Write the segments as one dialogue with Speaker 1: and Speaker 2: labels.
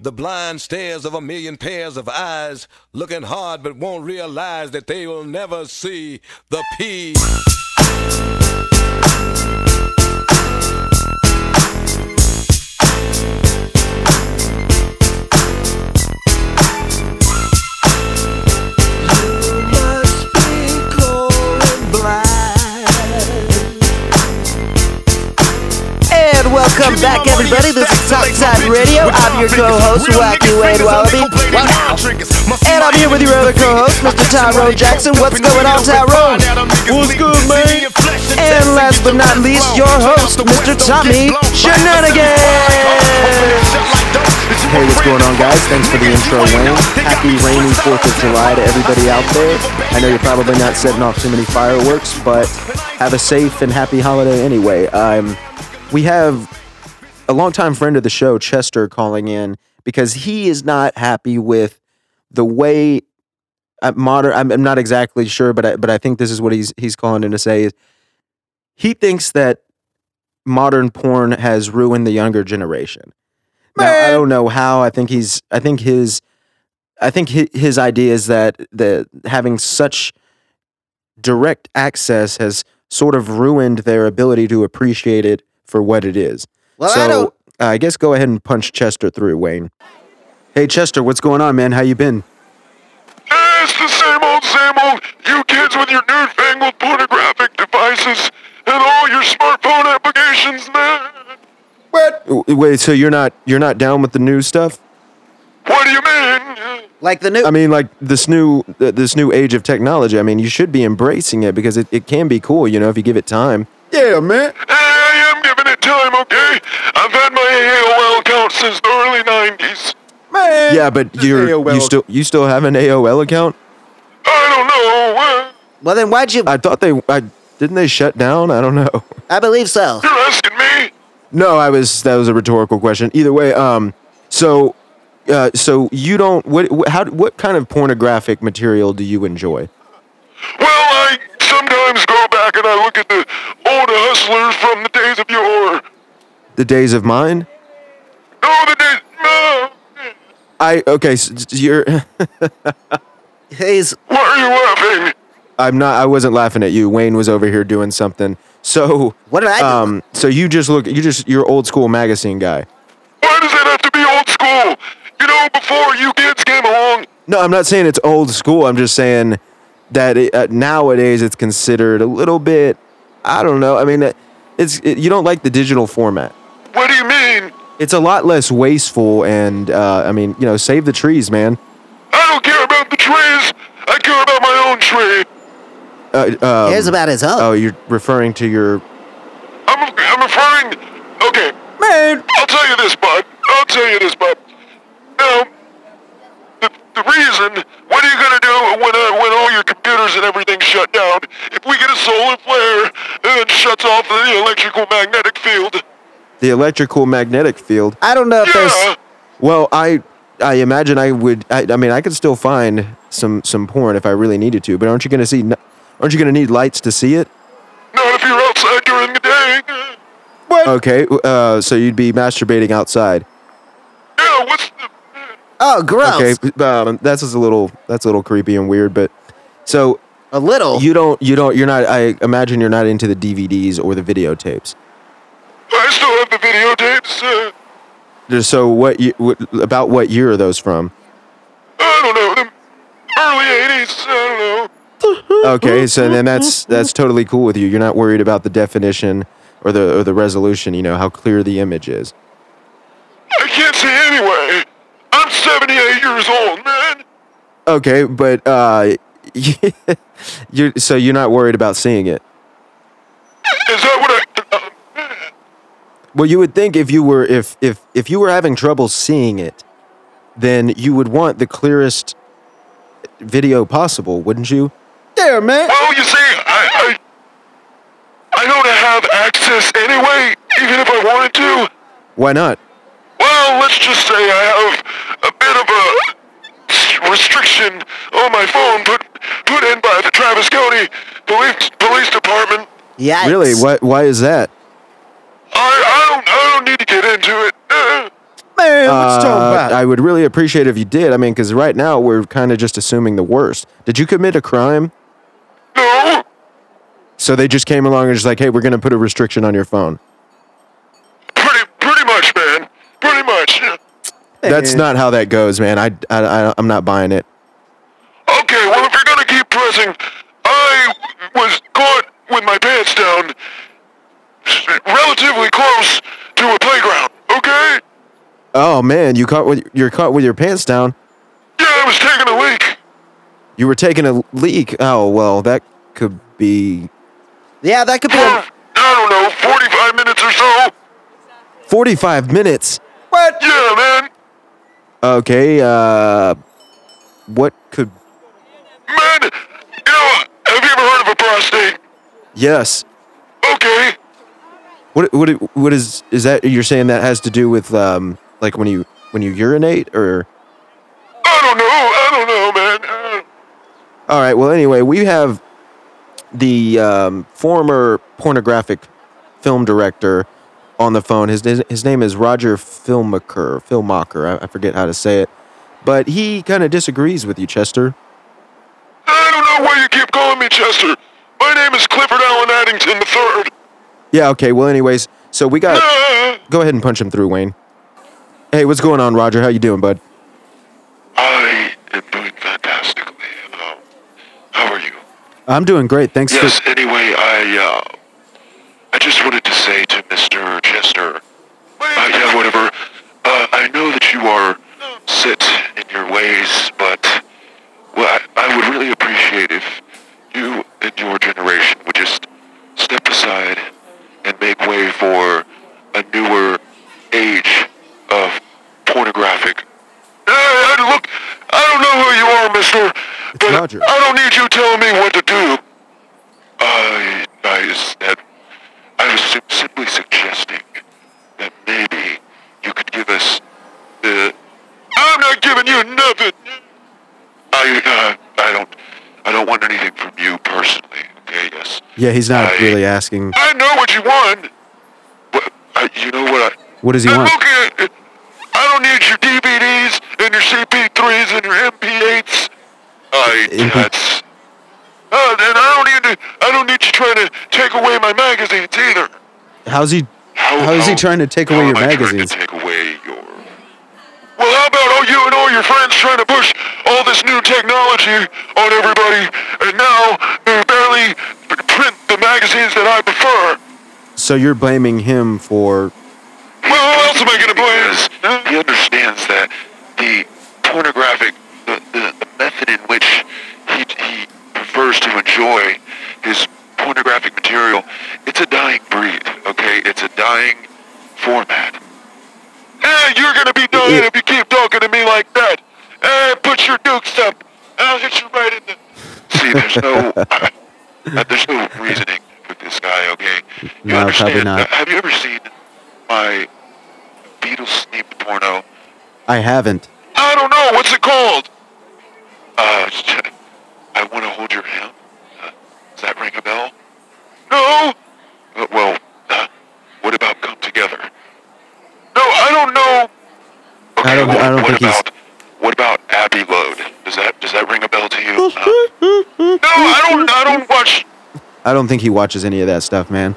Speaker 1: The blind stares of a million pairs of eyes, looking hard but won't realize that they will never see the P.
Speaker 2: And welcome back, everybody. This is Topside Radio. I'm your co-host, Wacky Wade Wallaby. And I'm here with your other co-host, Mr. Tyrone Jackson. What's going on, Tyrone?
Speaker 1: What's good, man?
Speaker 2: And last but not least, your host, Mr. Tommy Shenanigans.
Speaker 3: Hey, what's going on, guys? Thanks for the intro, Wayne. Happy rainy 4th of July to everybody out there. I know you're probably not setting off too many fireworks, but have a safe and happy holiday anyway. Um, we have a longtime friend of the show, Chester, calling in because he is not happy with the way uh, modern. I'm, I'm not exactly sure, but I, but I think this is what he's he's calling in to say. Is he thinks that modern porn has ruined the younger generation. Now, I don't know how. I think he's. I think his. I think his, his idea is that the having such direct access has sort of ruined their ability to appreciate it for what it is.
Speaker 2: Well,
Speaker 3: so
Speaker 2: I don't.
Speaker 3: uh, I guess go ahead and punch Chester through, Wayne. Hey Chester, what's going on, man? How you been?
Speaker 4: Hey, It's the same old, same old. You kids with your newfangled pornographic devices and all your smartphone applications, man.
Speaker 3: W- Wait, so you're not you're not down with the new stuff?
Speaker 4: What do you mean?
Speaker 2: Like the new.
Speaker 3: I mean, like this new th- this new age of technology. I mean, you should be embracing it because it, it can be cool, you know, if you give it time. Yeah, man.
Speaker 4: Hey, I am giving it time, okay? I've had my AOL account since the early 90s.
Speaker 3: Man. Yeah, but you're you still you still have an AOL account?
Speaker 4: I don't know.
Speaker 2: Well, then why'd you?
Speaker 3: I thought they I didn't they shut down? I don't know.
Speaker 2: I believe so.
Speaker 4: you're asking me?
Speaker 3: No, I was that was a rhetorical question. Either way, um, so, uh, so you don't what what- how what kind of pornographic material do you enjoy?
Speaker 4: Well, I sometimes go back and I look at the old hustlers from the days of yore.
Speaker 3: The days of mine.
Speaker 4: No, the days. No.
Speaker 3: I okay, so you're.
Speaker 2: He's
Speaker 4: Why are you laughing?
Speaker 3: I'm not. I wasn't laughing at you. Wayne was over here doing something. So
Speaker 2: What did I do?
Speaker 3: Um, so you just look. You just you're old school magazine guy.
Speaker 4: Why does it have to be old school? You know, before you kids came along,
Speaker 3: No, I'm not saying it's old school. I'm just saying that it, uh, nowadays it's considered a little bit. I don't know. I mean, it- it's it, you don't like the digital format.
Speaker 4: What do you mean?
Speaker 3: It's a lot less wasteful, and uh, I mean, you know, save the trees, man.
Speaker 4: I don't care about the trees. I care about my own tree.
Speaker 3: Uh, um,
Speaker 2: cares about his own.
Speaker 3: Oh, you're referring to your.
Speaker 4: I'm, I'm referring. Okay,
Speaker 3: Man,
Speaker 4: I'll tell you this, bud. I'll tell you this, bud. Now, the, the reason. What are you gonna do when uh, when all your computers and everything shut down? If we get a solar flare and it shuts off the electrical magnetic field.
Speaker 3: The electrical magnetic field.
Speaker 2: I don't know if there's.
Speaker 3: Well, I I imagine I would. I, I mean, I could still find some some porn if I really needed to. But aren't you going to see? Aren't you going to need lights to see it?
Speaker 4: Not if you're outside during the day.
Speaker 3: Okay, uh, so you'd be masturbating outside.
Speaker 4: Yeah. What's the?
Speaker 2: Oh, gross.
Speaker 3: Okay, um, that's just a little that's a little creepy and weird. But so
Speaker 2: A little.
Speaker 3: you don't you don't you're not. I imagine you're not into the DVDs or the videotapes.
Speaker 4: I still have the videotapes. Uh,
Speaker 3: So what you what, about what year are those from?
Speaker 4: I don't know. The early 80s. I don't know.
Speaker 3: Okay, so then that's that's totally cool with you. You're not worried about the definition or the or the resolution. You know how clear the image is.
Speaker 4: I can't see anyway. I'm 78 years old, man.
Speaker 3: Okay, but uh, you're so you're not worried about seeing it.
Speaker 4: Is that what I?
Speaker 3: Well, you would think if you were if if if you were having trouble seeing it, then you would want the clearest video possible, wouldn't you? Yeah, man.
Speaker 4: well, you see, I, I, I don't have access anyway, even if I wanted to.
Speaker 3: Why not?
Speaker 4: Well, let's just say I have a bit of a restriction on my phone put put in by the Travis County Police Police Department.
Speaker 2: Yeah.
Speaker 3: Really? What? Why is that?
Speaker 4: I, I don't I don't need to get into it. Uh,
Speaker 3: Man,
Speaker 2: what's talking about?
Speaker 3: I would really appreciate if you did. I mean, because right now we're kind of just assuming the worst. Did you commit a crime?
Speaker 4: No,
Speaker 3: So they just came along and just like, hey, we're gonna put a restriction on your phone.
Speaker 4: pretty, pretty much, man. Pretty much.
Speaker 3: That's not how that goes, man. I, I, I I'm not buying it.
Speaker 4: Okay, well, if you're gonna keep pressing, I was caught with my pants down s- relatively close to a playground, okay?
Speaker 3: Oh man, you caught with you're caught with your pants down.
Speaker 4: Yeah, I was taking a leak.
Speaker 3: You were taking a leak. Oh well, that could be
Speaker 2: Yeah, that could be.
Speaker 4: I don't know, 45 minutes or so.
Speaker 3: 45 minutes.
Speaker 2: what?
Speaker 4: Yeah, man.
Speaker 3: Okay. Uh, what could?
Speaker 4: Man, you know, have you ever heard of a prostate?
Speaker 3: Yes.
Speaker 4: Okay.
Speaker 3: What what what is is that? You're saying that has to do with um like when you when you urinate or?
Speaker 4: I don't know. I don't know, man. Uh,
Speaker 3: All right. Well, anyway, we have the um, former pornographic film director on the phone. His his name is Roger Filmacher. Filmacher. I, I forget how to say it, but he kind of disagrees with you, Chester.
Speaker 4: I don't know why you keep calling me Chester. My name is Clifford Allen Addington III.
Speaker 3: Yeah. Okay. Well, anyways, so we got. Go ahead and punch him through, Wayne. Hey, what's going on, Roger? How you doing, bud?
Speaker 4: I am doing fantastically. Um, how are you?
Speaker 3: I'm doing great. Thanks
Speaker 4: Yes.
Speaker 3: for.
Speaker 4: Anyway, I uh, I just wanted to say to Mr. Chester. Uh, yeah, whatever. Uh, I know that you are set in your ways, but well, I, I would really appreciate if you and your generation would just step aside and make way for a newer age of pornographic. Hey, look, I don't know who you are, mister, but
Speaker 3: Roger.
Speaker 4: I don't need you telling me what to do. I, I I was simply suggesting that maybe you could give us the. I'm not giving you nothing. I, uh, I don't, I don't want anything from you personally. Okay, yes.
Speaker 3: Yeah, he's not
Speaker 4: I-
Speaker 3: really asking.
Speaker 4: I know what you want. But I, you know what? I,
Speaker 3: What does he
Speaker 4: and
Speaker 3: want?
Speaker 4: Look at, I don't need your DVDs and your CP3s and your MP8s. I
Speaker 3: MP
Speaker 4: that's. Uh, and I don't need to, I don't need you trying to take away my magazines either.
Speaker 3: How's he? How is he trying to take away
Speaker 4: how
Speaker 3: your magazines?
Speaker 4: take away your. Well, how about all you and all your friends trying to push all this new technology on everybody, and now they barely print the magazines that I prefer.
Speaker 3: So you're blaming him for?
Speaker 4: Well, who else am I going to blame? He understands that the pornographic, the, the, the method in which he, he prefers to enjoy his pornographic material, it's a dying breed, okay? It's a dying format. Hey, you're going to be dying
Speaker 3: It-
Speaker 4: if you keep talking to me like that. Hey, put your dukes up. I'll hit you right in the... See, there's no... uh, there's no reasoning with this guy, okay? You
Speaker 3: No,
Speaker 4: understand? uh, have you ever seen my Beatles themed porno?
Speaker 3: I haven't.
Speaker 4: I don't know. What's it called? Uh, I want to hold your hand. Uh, does that ring a bell? No. Uh, well, uh, what about come together? No, I don't know. Okay,
Speaker 3: I don't-
Speaker 4: What,
Speaker 3: I don't
Speaker 4: what
Speaker 3: think he's-
Speaker 4: about what about Abbey Load? Does that does that ring a bell to you? No, I don't. I don't watch.
Speaker 3: I don't think he watches any of that stuff, man.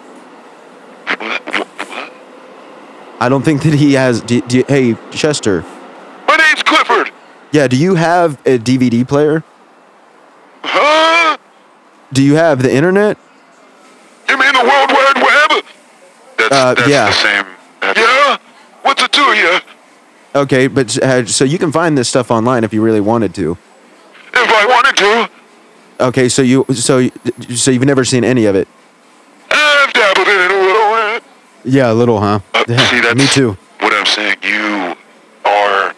Speaker 4: What, what, what?
Speaker 3: I don't think that he has. Do, do, hey, Chester.
Speaker 4: My name's Clifford.
Speaker 3: Yeah, do you have a DVD player?
Speaker 4: Huh?
Speaker 3: Do you have the internet?
Speaker 4: You mean the World Wide Web? That's,
Speaker 3: Uh,
Speaker 4: that's
Speaker 3: yeah.
Speaker 4: the same. yeah? What's it to you?
Speaker 3: Okay, but uh, so you can find this stuff online if you really wanted to.
Speaker 4: If I wanted to,
Speaker 3: Okay, so you so so you've never seen any of it?
Speaker 4: I've dabbled in it a little. eh?
Speaker 3: Yeah, a little, huh?
Speaker 4: Uh,
Speaker 3: Yeah,
Speaker 4: see, that's
Speaker 3: me too.
Speaker 4: What I'm saying, you are,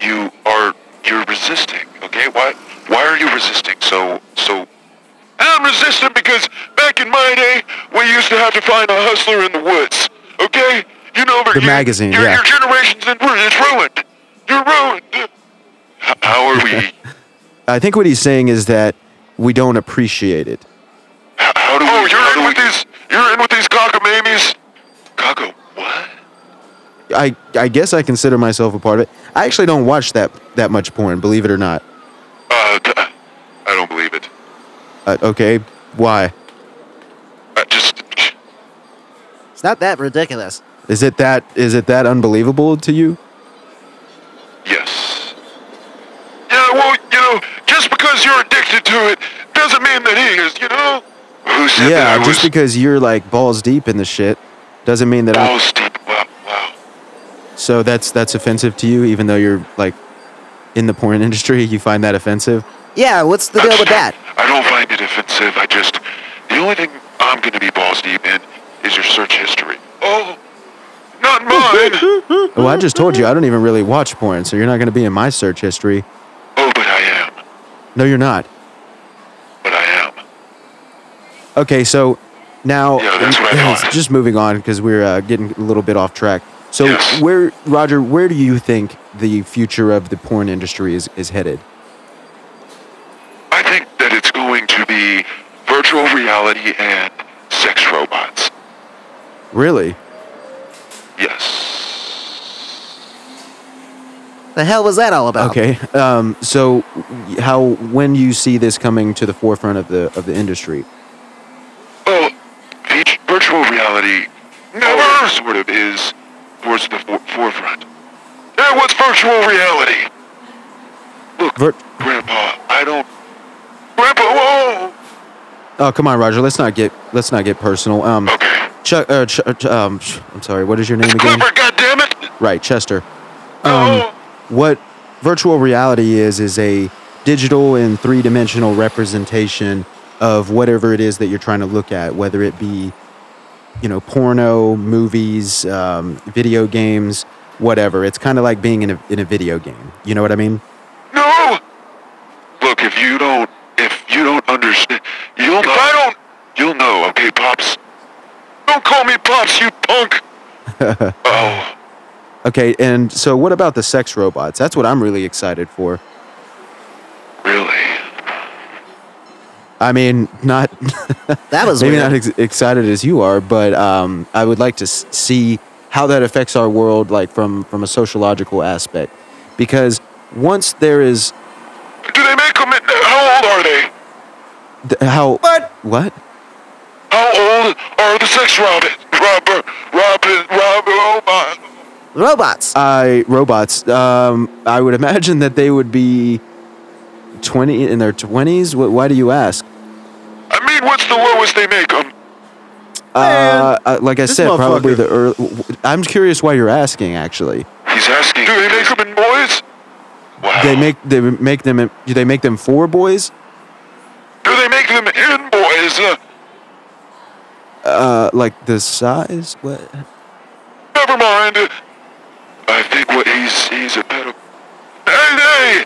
Speaker 4: you are, you're resisting. Okay, why, why are you resisting? So, so. I'm resisting because back in my day, we used to have to find a hustler in the woods. Okay, you know,
Speaker 3: The
Speaker 4: you,
Speaker 3: magazine,
Speaker 4: your,
Speaker 3: yeah.
Speaker 4: Your generation's in, it's ruined. You're ruined. How are we?
Speaker 3: I think what he's saying is that we don't appreciate it.
Speaker 4: How, how do we? Oh, you're in with these. You're in with these cockamamies. Cocko, what?
Speaker 3: I I guess I consider myself a part of it. I actually don't watch that that much porn, believe it or not.
Speaker 4: Uh, t- I don't believe it.
Speaker 3: Uh, okay, why?
Speaker 4: I just.
Speaker 2: It's not that ridiculous.
Speaker 3: Is it that is it that unbelievable to you?
Speaker 4: Yes. Yeah, well, you know, just because you're addicted to it doesn't mean that he is, you know? Who said that
Speaker 3: Yeah,
Speaker 4: I
Speaker 3: just
Speaker 4: was
Speaker 3: because you're like balls deep in the shit doesn't mean that I'm.
Speaker 4: balls deep? Wow, wow.
Speaker 3: So that's that's offensive to you, even though you're like in the porn industry. You find that offensive?
Speaker 2: Yeah, what's the deal with that?
Speaker 4: I don't find it offensive. I just. The only thing I'm going to be balls deep in is your search history. Oh, not mine.
Speaker 3: Well, I just told you I don't even really watch porn, so you're not going to be in my search history.
Speaker 4: But I am.
Speaker 3: No, you're not.
Speaker 4: But I am.
Speaker 3: Okay, so now
Speaker 4: Yeah, that's what I thought.
Speaker 3: just moving on because we're uh, getting a little bit off track. So
Speaker 4: Yes.
Speaker 3: where, Roger, where do you think the future of the porn industry is, is headed?
Speaker 4: I think that it's going to be virtual reality and sex robots.
Speaker 3: Really?
Speaker 4: Yes.
Speaker 2: The hell was that all about?
Speaker 3: Okay. Um, so how when you see this coming to the forefront of the of the industry?
Speaker 4: Well, virtual reality never sort of is towards the for- forefront. Yeah, what's virtual reality? Look,
Speaker 3: Vir-
Speaker 4: Grandpa, I don't. Grandpa, whoa!
Speaker 3: oh, come on, Roger. Let's not get let's not get personal. Um,
Speaker 4: Okay.
Speaker 3: Chuck. Uh, Ch- uh, Ch- um, I'm sorry. What is your name
Speaker 4: It's
Speaker 3: again?
Speaker 4: Clifford, goddammit!
Speaker 3: Right, Chester.
Speaker 4: Oh.
Speaker 3: Um, what virtual reality is is a digital and three-dimensional representation of whatever it is that you're trying to look at, whether it be, you know, porno, movies, um, video games, whatever. It's kind of like being in a in a video game. You know what I mean?
Speaker 4: No! Look, if you don't, if you don't understand, you'll know. If I don't, you'll know, okay, Pops? Don't call me Pops, you punk! oh,
Speaker 3: Okay, and so what about the sex robots? That's what I'm really excited for.
Speaker 4: really?
Speaker 3: I mean, not
Speaker 2: That was
Speaker 3: maybe
Speaker 2: weird.
Speaker 3: not ex- excited as you are, but um, I would like to s- see how that affects our world, like from from a sociological aspect, because once there is
Speaker 4: Do they make them, how old are they?
Speaker 3: th- how
Speaker 2: What?
Speaker 3: what
Speaker 4: How old are the sex robot, robber, robin, robber, oh my.
Speaker 2: Robots.
Speaker 3: I robots. Um, I would imagine that they would be twenty in their twenties. Why do you ask?
Speaker 4: I mean, what's the lowest they make them?
Speaker 3: Uh, uh, like I said, probably the early. I'm curious why you're asking. Actually,
Speaker 4: He's asking. Do they make them in boys? Wow.
Speaker 3: they make they make them. Do they make them for boys?
Speaker 4: Do they make them in boys? Uh,
Speaker 3: Uh, like the size? What?
Speaker 4: never mind. I think what he's he's a pedo. Hey, hey!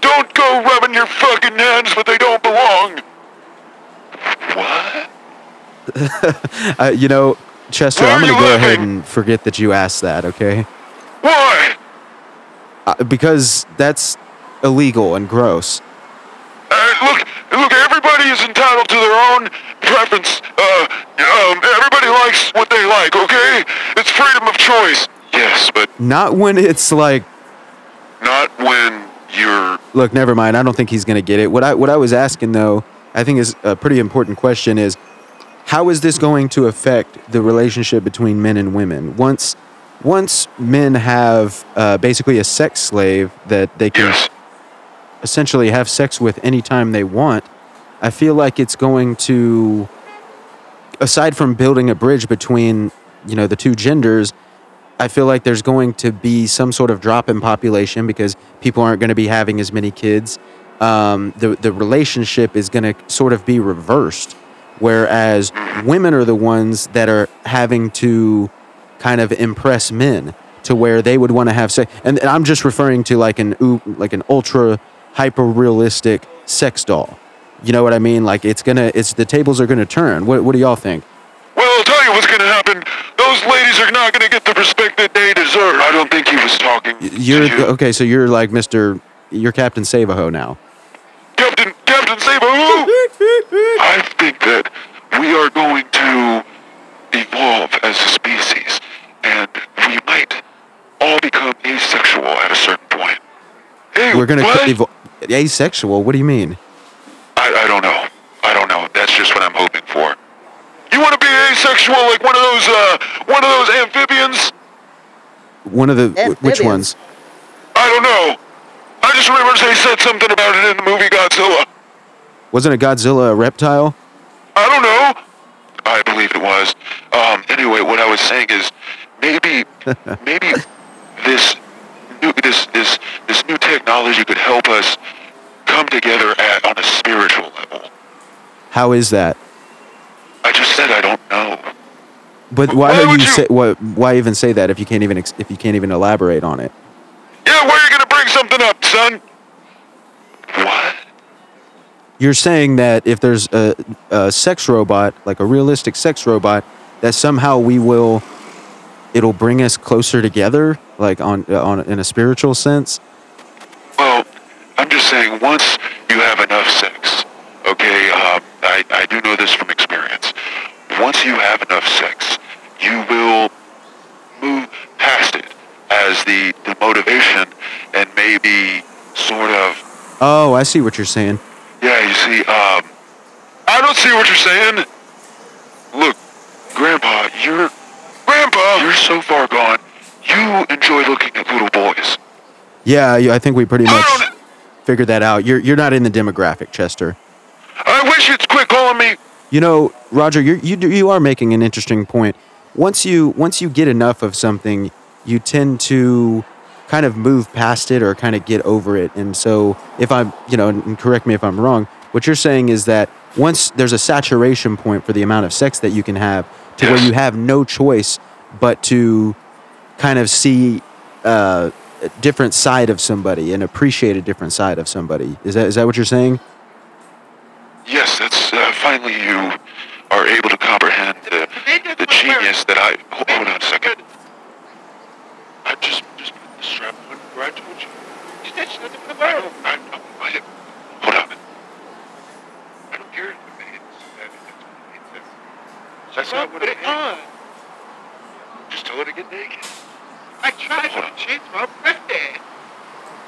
Speaker 4: Don't go rubbing your fucking hands, but they don't belong. What?
Speaker 3: Uh, you know, Chester, I'm gonna go ahead and forget that you asked that. Okay?
Speaker 4: Why?
Speaker 3: Uh, because that's illegal and gross.
Speaker 4: Uh, look, look. Everybody is entitled to their own preference. Uh, um, everybody likes what they like. Okay? It's freedom of choice. Yes, but
Speaker 3: Not when it's like
Speaker 4: not when you're.
Speaker 3: Look, never mind. I don't think he's going to get it. What I what I was asking though, I think is a pretty important question is how is this going to affect the relationship between men and women? Once once men have uh, basically a sex slave that they can
Speaker 4: Yes.
Speaker 3: essentially have sex with anytime they want, I feel like it's going to aside from building a bridge between, you know, the two genders, I feel like there's going to be some sort of drop in population because people aren't going to be having as many kids. Um, the the relationship is going to sort of be reversed, whereas women are the ones that are having to kind of impress men to where they would want to have sex. And, and I'm just referring to like an like an ultra hyper realistic sex doll. You know what I mean? Like it's gonna it's the tables are gonna turn. What what do y'all think?
Speaker 4: I'll tell you what's going to happen. Those ladies are not going to get the respect that they deserve. I don't think he was talking. to
Speaker 3: You're
Speaker 4: you.
Speaker 3: okay, so you're like Mr. You're Captain Savaho now.
Speaker 4: Captain Captain Saber. I think that we are going to evolve as a species, and we might
Speaker 5: all become asexual at a certain point. Hey,
Speaker 3: We're gonna
Speaker 5: what?
Speaker 3: evo- asexual. What do you mean?
Speaker 5: I, I don't know. I don't know. That's just what I'm hoping for. You want to be asexual like one of those uh one of those amphibians?
Speaker 3: One of the wh- which ones?
Speaker 5: I don't know. I just remember they said something about it in the movie Godzilla.
Speaker 3: Wasn't a Godzilla a reptile?
Speaker 5: I don't know. I believe it was. Um, anyway, what I was saying is maybe maybe this new this this this new technology could help us come together at on a spiritual level.
Speaker 3: How is that?
Speaker 5: I just said I don't know.
Speaker 3: But why
Speaker 5: Why
Speaker 3: are
Speaker 5: would
Speaker 3: you
Speaker 5: you-
Speaker 3: say what? Why even say that if you can't even ex- if you can't even elaborate on it?
Speaker 5: Yeah, where are you gonna bring something up, son? What?
Speaker 3: You're saying that if there's a, a sex robot, like a realistic sex robot, that somehow we will, it'll bring us closer together, like on on in a spiritual sense.
Speaker 5: Well, I'm just saying, once you have enough sex, okay, um, I, I do know this from experience. Once you have enough sex, you will move past it as the, the motivation and maybe sort of,
Speaker 3: Oh, I see what you're saying.
Speaker 5: yeah, you see, um, I don't see what you're saying. Look, Grandpa, you're, Grandpa, you're so far gone. You enjoy looking at little boys.
Speaker 3: Yeah, I think we pretty much figured that out. You're you're not in the demographic, Chester.
Speaker 5: I wish you'd quit calling me
Speaker 3: You know, Roger, you're, you you are making an interesting point. Once you once you get enough of something, you tend to kind of move past it or kind of get over it. And so, if I'm, you know, and correct me if I'm wrong, what you're saying is that once there's a saturation point for the amount of sex that you can have, to where you have no choice but to kind of see uh, a different side of somebody and appreciate a different side of somebody. Is that is that what you're saying?
Speaker 5: Yes, that's uh, finally you are able to comprehend the, the genius that I. Hold, hold on a second. I just just put the strap on where I told you. I don't, I, I, hold on. I don't care. It's, it's, it's, that's not what it is. Just tell her to get naked. I tried to change my birthday.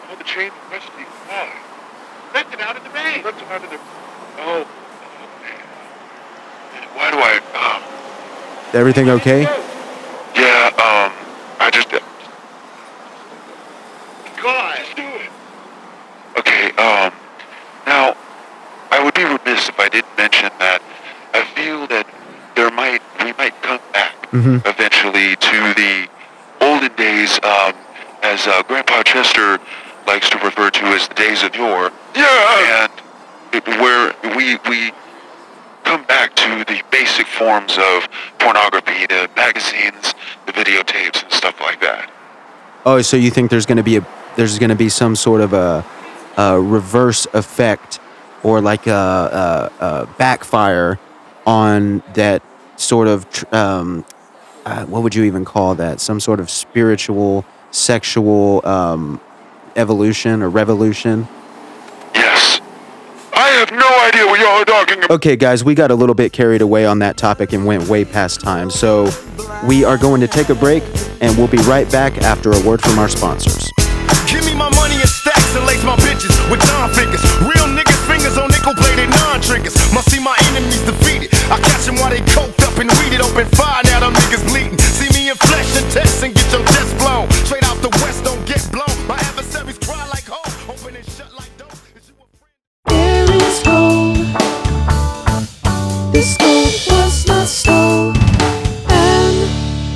Speaker 5: Oh, the chain the rest of the? Left it out in the rain. Left it out in the. Oh. Oh. Why do I? Um.
Speaker 3: Everything okay?
Speaker 5: Yeah. Um. I just. God, do it. Okay. Um. Now, I would be remiss if I didn't mention that I feel that there might we might come back
Speaker 3: Mhm.
Speaker 5: eventually to the olden days, um, as uh, Grandpa Chester likes to refer to as the days of yore. Yeah. And it, where we we come back to the basic forms of pornography, the magazines, the videotapes, and stuff like that.
Speaker 3: Oh, so you think there's going to be a there's going to be some sort of a, a reverse effect or like a, a, a backfire on that sort of um, uh, what would you even call that? Some sort of spiritual, sexual um, evolution or revolution.
Speaker 5: Yes. I have no idea what y'all are talking about.
Speaker 3: Okay, guys, we got a little bit carried away on that topic and went way past time. So we are going to take a break, and we'll be right back after a word from our sponsors.
Speaker 6: Give me my money in stacks and lace my bitches with Don figures. Real niggas fingers on nickel plated non triggers. Must see my enemies defeated. I catch them while they coked up and weeded. Open fire, now them niggas bleeding. See me in flesh and test and get your
Speaker 7: This gold was not stolen.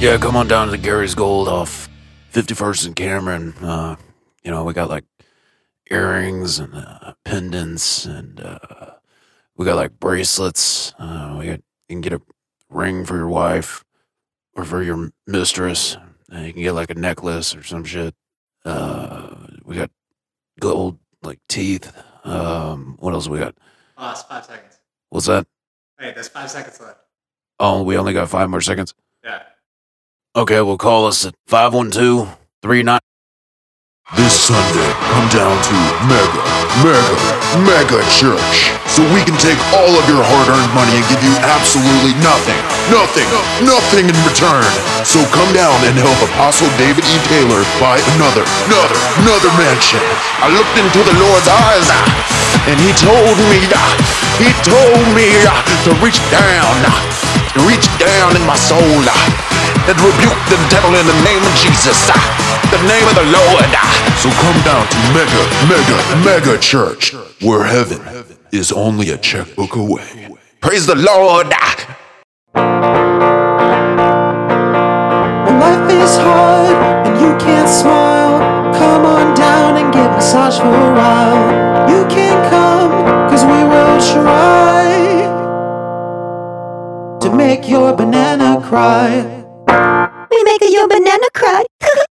Speaker 8: Yeah, come on down to the Gary's Gold off 51st and Cameron. Uh, you know, we got like earrings and uh, pendants, and uh, we got like bracelets. Uh, we got you can get a ring for your wife or for your mistress. And you can get like a necklace or some shit. Uh, we got gold like teeth. Um, what else we got?
Speaker 9: Oh, it's five seconds.
Speaker 8: What's that?
Speaker 9: Wait, there's five seconds left.
Speaker 8: Oh, we only got five more seconds.
Speaker 9: Yeah.
Speaker 8: Okay, well, call us at 512 39.
Speaker 10: This Sunday, come down to Mega, Mega, Mega Church. So we can take all of your hard-earned money and give you absolutely nothing, nothing, nothing in return. So come down and help Apostle David E. Taylor buy another, another, another mansion. I looked into the Lord's eyes and he told me, he told me to reach down, to reach down in my soul and rebuke the devil in the name of Jesus, the name of the Lord. So come down to Mega, Mega, Mega Church, where heaven is only a checkbook away. Praise the Lord.
Speaker 7: When life is hard and you can't smile, come on down and get massage for a while. You can come, cause we will try to make your banana cry.
Speaker 11: We make your banana cry.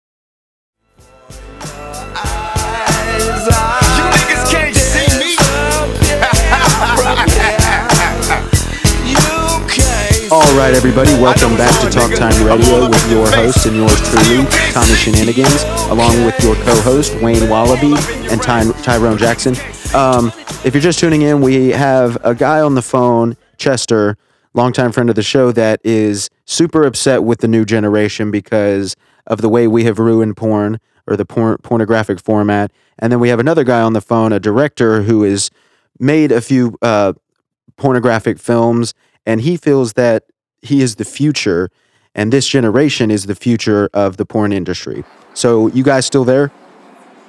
Speaker 3: right, everybody, welcome back to Talk Time Radio with your host and yours truly, Tommy Shenanigans, along with your co-host Wayne Wallaby and Ty- Tyrone Jackson. Um, if you're just tuning in, we have a guy on the phone, Chester, longtime friend of the show, that is super upset with the new generation because of the way we have ruined porn or the porn- pornographic format. And then we have another guy on the phone, a director who has made a few uh, pornographic films, and he feels that he is the future, and this generation is the future of the porn industry. So, you guys still there?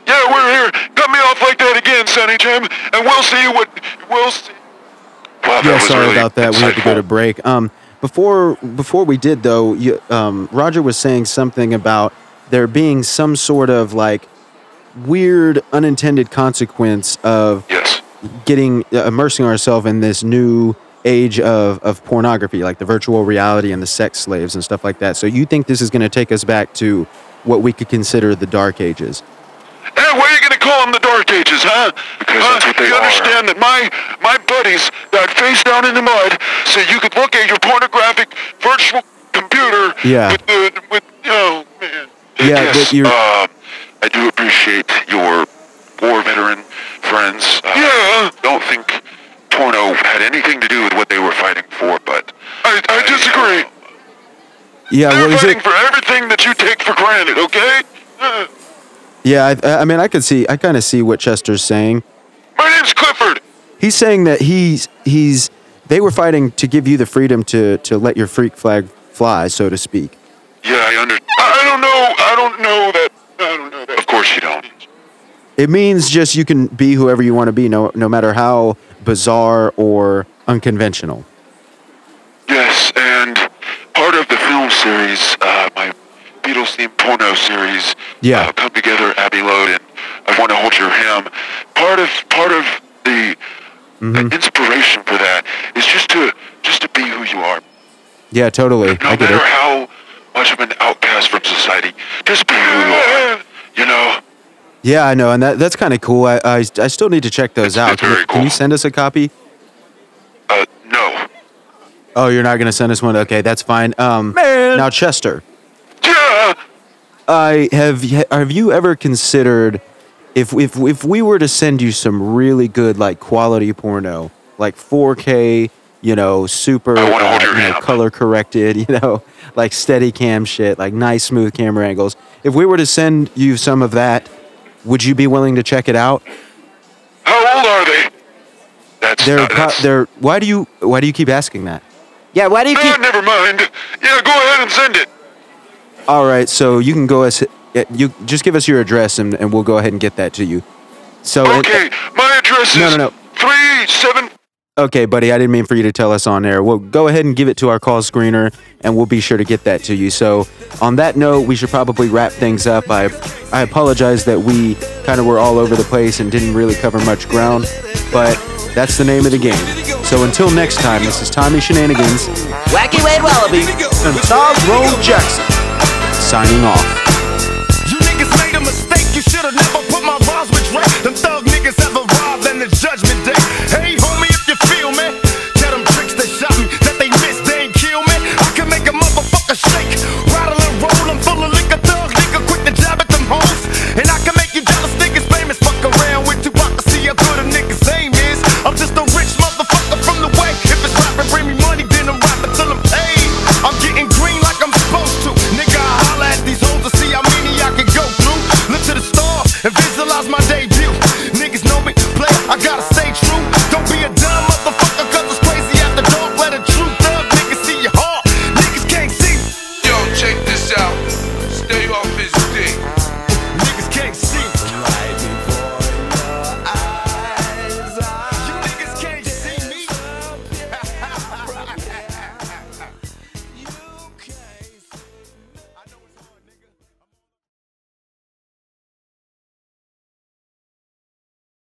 Speaker 4: Yeah, we're here. Cut me off like that again, Sonny Jim, and we'll see what we'll see. Wow,
Speaker 3: yeah, sorry
Speaker 4: really
Speaker 3: about that. We had to go to break. Um, before before we did though, you, um, Roger was saying something about there being some sort of like weird unintended consequence of
Speaker 4: Yes.
Speaker 3: getting uh, immersing ourselves in this new age of, of pornography, like the virtual reality and the sex slaves and stuff like that. So you think this is going to take us back to what we could consider the dark ages?
Speaker 4: Hey, why are you gonna call them the Dark Ages, huh?
Speaker 6: Because
Speaker 4: huh?
Speaker 6: that's what they
Speaker 4: you
Speaker 6: are.
Speaker 4: understand that my my buddies died face down in the mud so you could look at your pornographic virtual computer
Speaker 3: Yeah.
Speaker 4: with the with oh man.
Speaker 3: Yeah, but you're
Speaker 6: Uh, I do appreciate your war veteran friends. Uh,
Speaker 4: Yeah.
Speaker 6: Don't think porno had anything to do with what they were fighting for, but
Speaker 4: I, I disagree.
Speaker 3: Yeah.
Speaker 4: They're
Speaker 3: is
Speaker 4: fighting
Speaker 3: it?
Speaker 4: for everything that you take for granted, okay?
Speaker 3: Yeah, I, I mean, I could see, I kind of see what Chester's saying.
Speaker 4: my name's Clifford.
Speaker 3: He's saying that he's he's they were fighting to give you the freedom to to let your freak flag fly, so to speak.
Speaker 6: yeah, I under.
Speaker 4: I, I don't know. I don't know that. I don't know that.
Speaker 6: Of course you don't.
Speaker 3: It means just you can be whoever you want to be, no no matter how bizarre or unconventional.
Speaker 6: Yes, and part of the film series, uh, my Beatles themed porno series,
Speaker 3: Yeah.
Speaker 6: uh, come together, Abbey Load and I Want to Hold Your Ham. Part of part of the,
Speaker 3: Mm-hmm.
Speaker 6: the inspiration for that is just to just to be who you are,
Speaker 3: Yeah, totally.
Speaker 6: no
Speaker 3: I get
Speaker 6: matter
Speaker 3: it.
Speaker 6: how much of an outcast from society. Just be who you are. You know.
Speaker 3: Yeah, I know, and that that's kind of cool. I, I I still need to check those
Speaker 6: It's-
Speaker 3: out.
Speaker 6: it's
Speaker 3: Can, you-
Speaker 6: very
Speaker 3: can you send us a copy?
Speaker 6: No.
Speaker 3: Oh, you're not gonna send us one. Okay, that's fine. Um, now Chester,
Speaker 4: Yeah.
Speaker 3: I have have you ever considered if if if we were to send you some really good like quality porno, like 4K, you know, super uh, you know, color corrected, you know, like steady cam shit, like nice smooth camera angles. If we were to send you some of that, would you be willing to check it out?
Speaker 4: How old are they?
Speaker 6: That's
Speaker 3: They're
Speaker 6: not,
Speaker 3: pro-
Speaker 6: that's,
Speaker 3: they're why do you why do you keep asking that? Yeah, why do you
Speaker 4: Ah,
Speaker 3: keep
Speaker 4: never mind. Yeah, go ahead and send it.
Speaker 3: All right, so you can go as you just give us your address and, and we'll go ahead and get that to you. So
Speaker 4: Okay, my address
Speaker 3: No,
Speaker 4: is
Speaker 3: no, no.
Speaker 4: three seven.
Speaker 3: Okay, buddy, I didn't mean for you to tell us on air. Well, go ahead and give it to our call screener, and we'll be sure to get that to you. So, on that note, we should probably wrap things up. I, I apologize that we kind of were all over the place and didn't really cover much ground, but that's the name of the game. So, until next time, this is Tommy Shenanigans
Speaker 2: Wacky Wade Wallaby.
Speaker 3: and Tyrone Jackson signing off.
Speaker 6: You niggas made a mistake. You should have never put my rhymes with Drake. Them thug niggas have arrived in the judgment day. Hey, motherfucker shake,